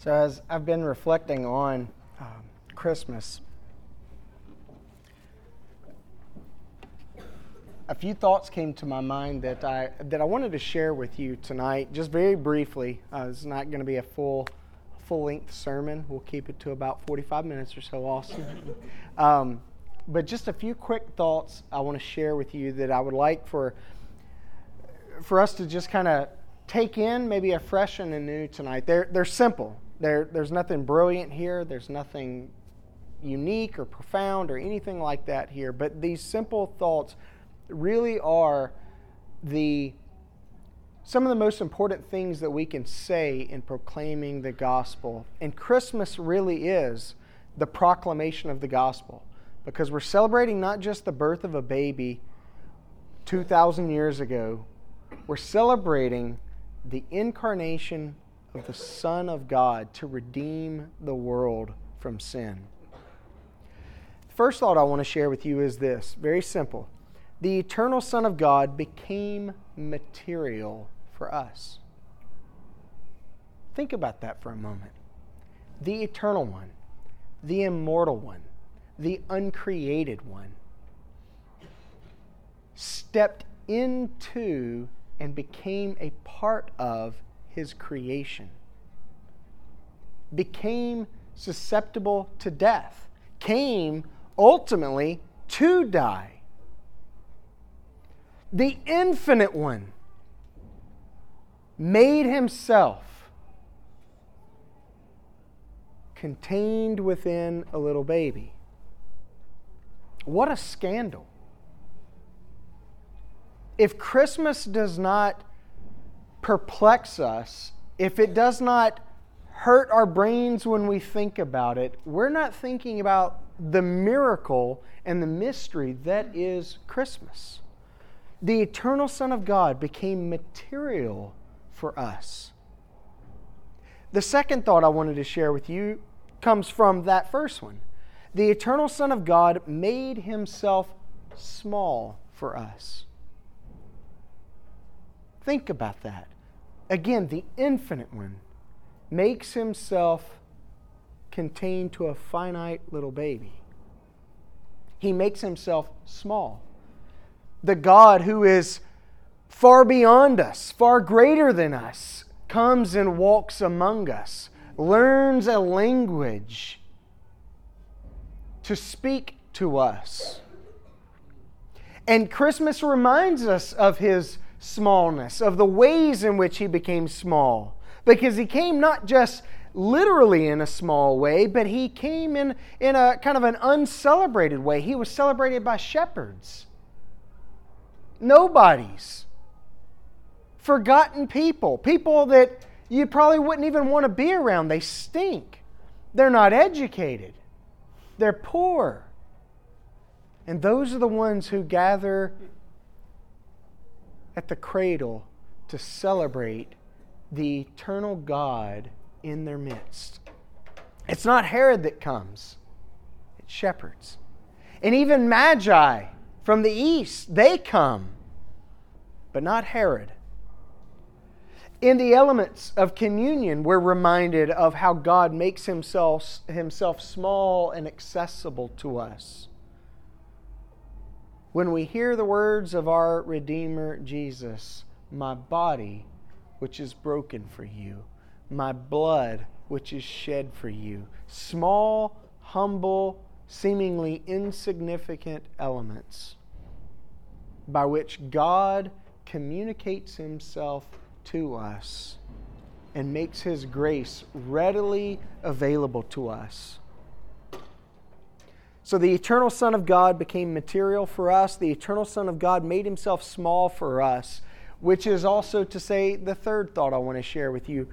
So, as I've been reflecting on um, Christmas, a few thoughts came to my mind that I that I wanted to share with you tonight, just very briefly. Uh, it's not going to be a full full length sermon. We'll keep it to about 45 minutes or so, Austin. Um, but just a few quick thoughts I want to share with you that I would like for for us to just kind of take in, maybe a fresh and anew tonight. They're they're simple. There, there's nothing brilliant here. There's nothing unique or profound or anything like that here. But these simple thoughts really are the some of the most important things that we can say in proclaiming the gospel. And Christmas really is the proclamation of the gospel because we're celebrating not just the birth of a baby 2,000 years ago, we're celebrating the incarnation of the Son of God to redeem the world from sin. The First thought I want to share with you is this very simple. The eternal Son of God became material for us. Think about that for a moment. The eternal one, the immortal one, the uncreated one, stepped into and became a part of his creation, became susceptible to death, came ultimately to die. The infinite one made himself contained within a little baby. What a scandal. If Christmas does not perplex us, if it does not hurt our brains when we think about it, we're not thinking about the miracle and the mystery that is Christmas. The eternal Son of God became material for us. The second thought I wanted to share with you comes from that first one. The eternal Son of God made himself small for us. Think about that. Again, the infinite one makes himself contained to a finite little baby. He makes himself small. The God who is far beyond us, far greater than us, comes and walks among us, learns a language to speak to us. And Christmas reminds us of his smallness, of the ways in which he became small. Because he came not just literally in a small way, but he came in, in a kind of an uncelebrated way. He was celebrated by shepherds, nobodies, forgotten people, people that you probably wouldn't even want to be around. They stink, they're not educated, they're poor. And those are the ones who gather at the cradle to celebrate the eternal God in their midst. It's not Herod that comes, it's shepherds. And even Magi from the east, they come, but not Herod. In the elements of communion, we're reminded of how God makes himself, himself small and accessible to us when we hear the words of our Redeemer Jesus, my body, which is broken for you, my blood, which is shed for you. Small, humble, seemingly insignificant elements by which God communicates himself to us and makes his grace readily available to us. So the eternal Son of God became material for us. The eternal Son of God made himself small for us, which is also to say the third thought I want to share with you.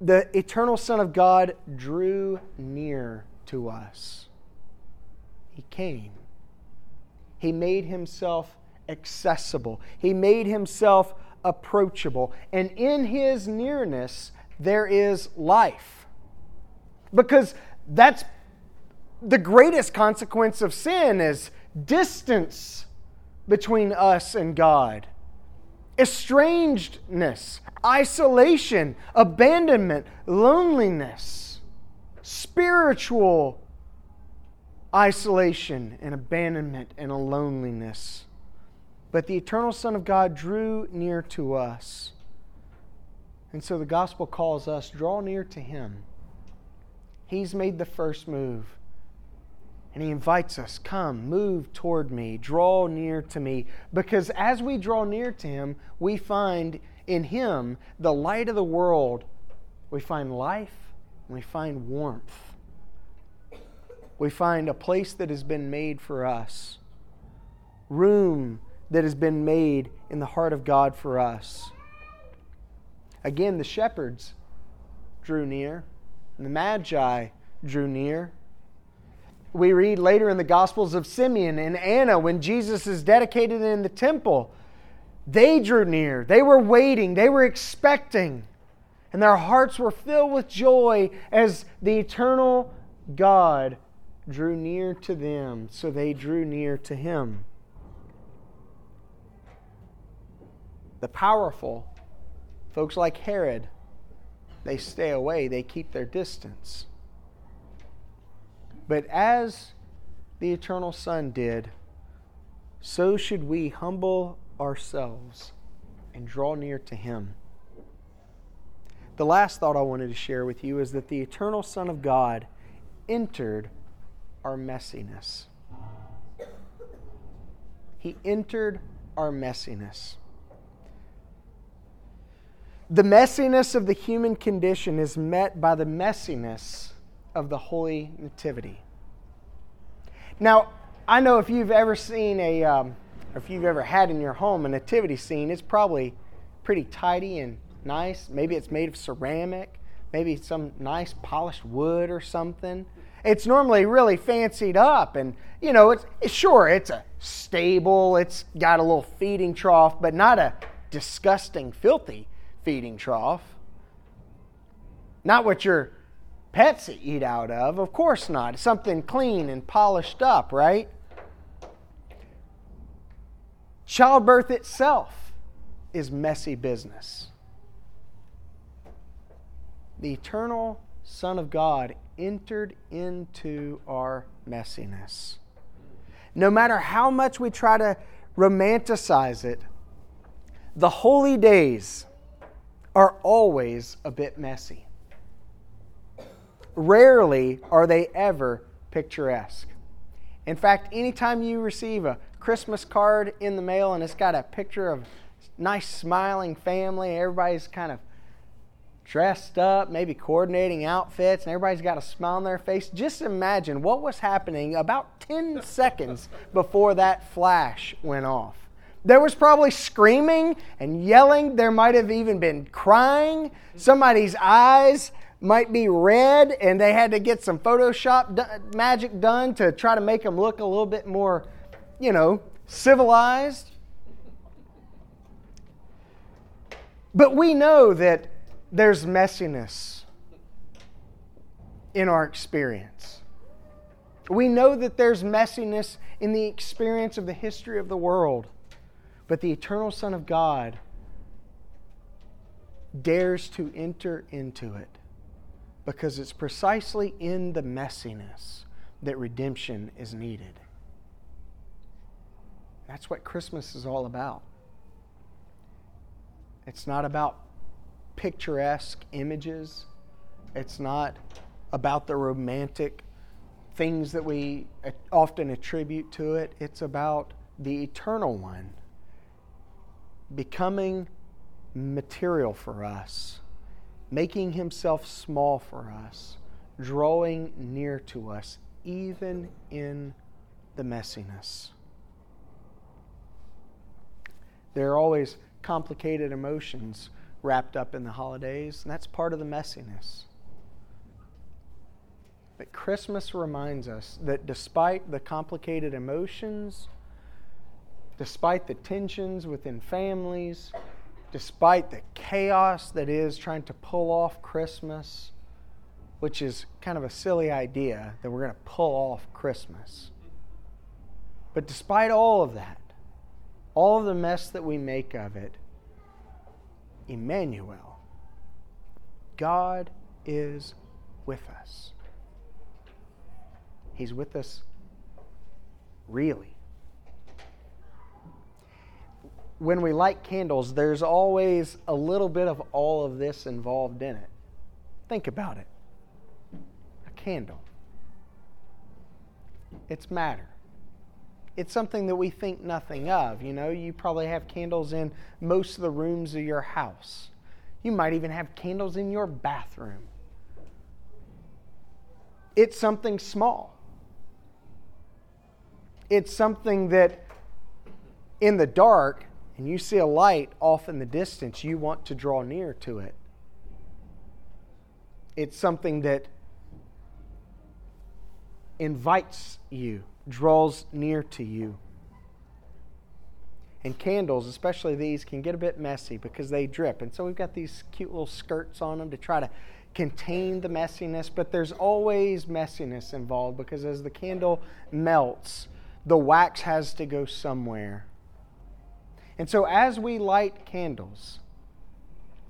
The eternal Son of God drew near to us. He came. He made himself accessible. He made himself approachable. And in his nearness, there is life. Because that's the greatest consequence of sin is distance between us and God. estrangedness, isolation, abandonment, loneliness, spiritual isolation and abandonment and a loneliness. But the eternal Son of God drew near to us. And so the gospel calls us draw near to him. He's made the first move. And he invites us, come, move toward me, draw near to me. Because as we draw near to him, we find in him the light of the world. We find life, and we find warmth. We find a place that has been made for us, room that has been made in the heart of God for us. Again, the shepherds drew near, and the magi drew near. We read later in the Gospels of Simeon and Anna when Jesus is dedicated in the temple. They drew near. They were waiting. They were expecting. And their hearts were filled with joy as the eternal God drew near to them. So they drew near to him. The powerful, folks like Herod, they stay away, they keep their distance. But as the eternal Son did, so should we humble ourselves and draw near to Him. The last thought I wanted to share with you is that the eternal Son of God entered our messiness. He entered our messiness. The messiness of the human condition is met by the messiness of the Holy Nativity. Now, I know if you've ever seen a, um, if you've ever had in your home a nativity scene, it's probably pretty tidy and nice. Maybe it's made of ceramic, maybe some nice polished wood or something. It's normally really fancied up, and you know, it's, sure it's a stable, it's got a little feeding trough, but not a disgusting, filthy feeding trough. Not what your pets eat out of, of course not. Something clean and polished up, right? Childbirth itself is messy business. The eternal Son of God entered into our messiness. No matter how much we try to romanticize it, the holy days are always a bit messy. Rarely are they ever picturesque. In fact, anytime you receive a Christmas card in the mail and it's got a picture of nice smiling family, everybody's kind of dressed up, maybe coordinating outfits, and everybody's got a smile on their face. Just imagine what was happening about 10 seconds before that flash went off. There was probably screaming and yelling. There might have even been crying. Somebody's eyes might be red, and they had to get some Photoshop magic done to try to make them look a little bit more, you know, civilized. But we know that there's messiness in our experience. We know that there's messiness in the experience of the history of the world. But the eternal Son of God dares to enter into it because it's precisely in the messiness that redemption is needed. That's what Christmas is all about. It's not about picturesque images, it's not about the romantic things that we often attribute to it. It's about the eternal one becoming material for us, making himself small for us, drawing near to us, even in the messiness. There are always complicated emotions wrapped up in the holidays, and that's part of the messiness. But Christmas reminds us that despite the complicated emotions, despite the tensions within families, despite the chaos that is trying to pull off Christmas, which is kind of a silly idea that we're going to pull off Christmas. But despite all of that, all of the mess that we make of it, Emmanuel. God is with us. He's with us really. When we light candles, there's always a little bit of all of this involved in it. Think about it a candle, it's matter. It's something that we think nothing of. You know, you probably have candles in most of the rooms of your house. You might even have candles in your bathroom. It's something small. It's something that in the dark, and you see a light off in the distance, you want to draw near to it. It's something that invites you, draws near to you. And candles, especially these, can get a bit messy because they drip. And so we've got these cute little skirts on them to try to contain the messiness, but there's always messiness involved because as the candle melts, the wax has to go somewhere. And so as we light candles,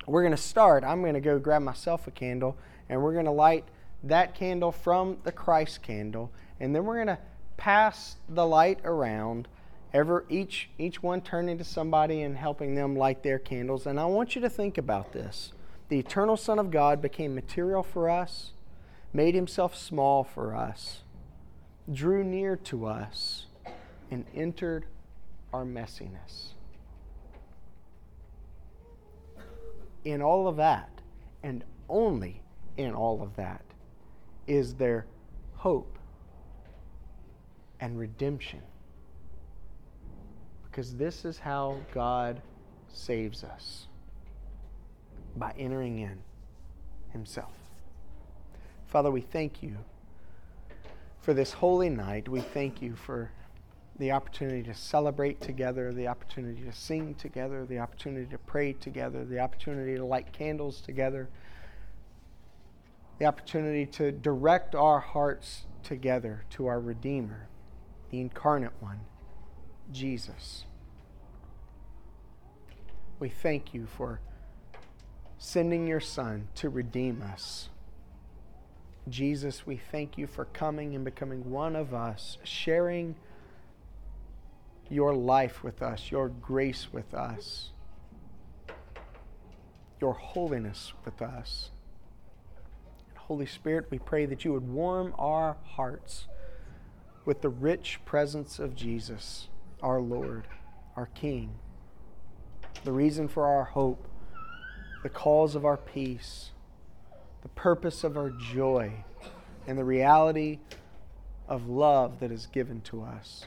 we're going to start. I'm going to go grab myself a candle and we're going to light that candle from the Christ candle. And then we're going to pass the light around, ever each each one turning to somebody and helping them light their candles. And I want you to think about this. The eternal Son of God became material for us, made himself small for us, drew near to us, and entered our messiness. In all of that, and only in all of that, is there hope and redemption. Because this is how God saves us by entering in Himself. Father, we thank you for this holy night. We thank you for the opportunity to celebrate together, the opportunity to sing together, the opportunity to pray together, the opportunity to light candles together, the opportunity to direct our hearts together to our Redeemer, the incarnate one, Jesus. We thank you for sending your Son to redeem us. Jesus, we thank you for coming and becoming one of us, sharing your life with us, your grace with us, your holiness with us. Holy Spirit, we pray that you would warm our hearts with the rich presence of Jesus, our Lord, our King, the reason for our hope the cause of our peace, the purpose of our joy, and the reality of love that is given to us.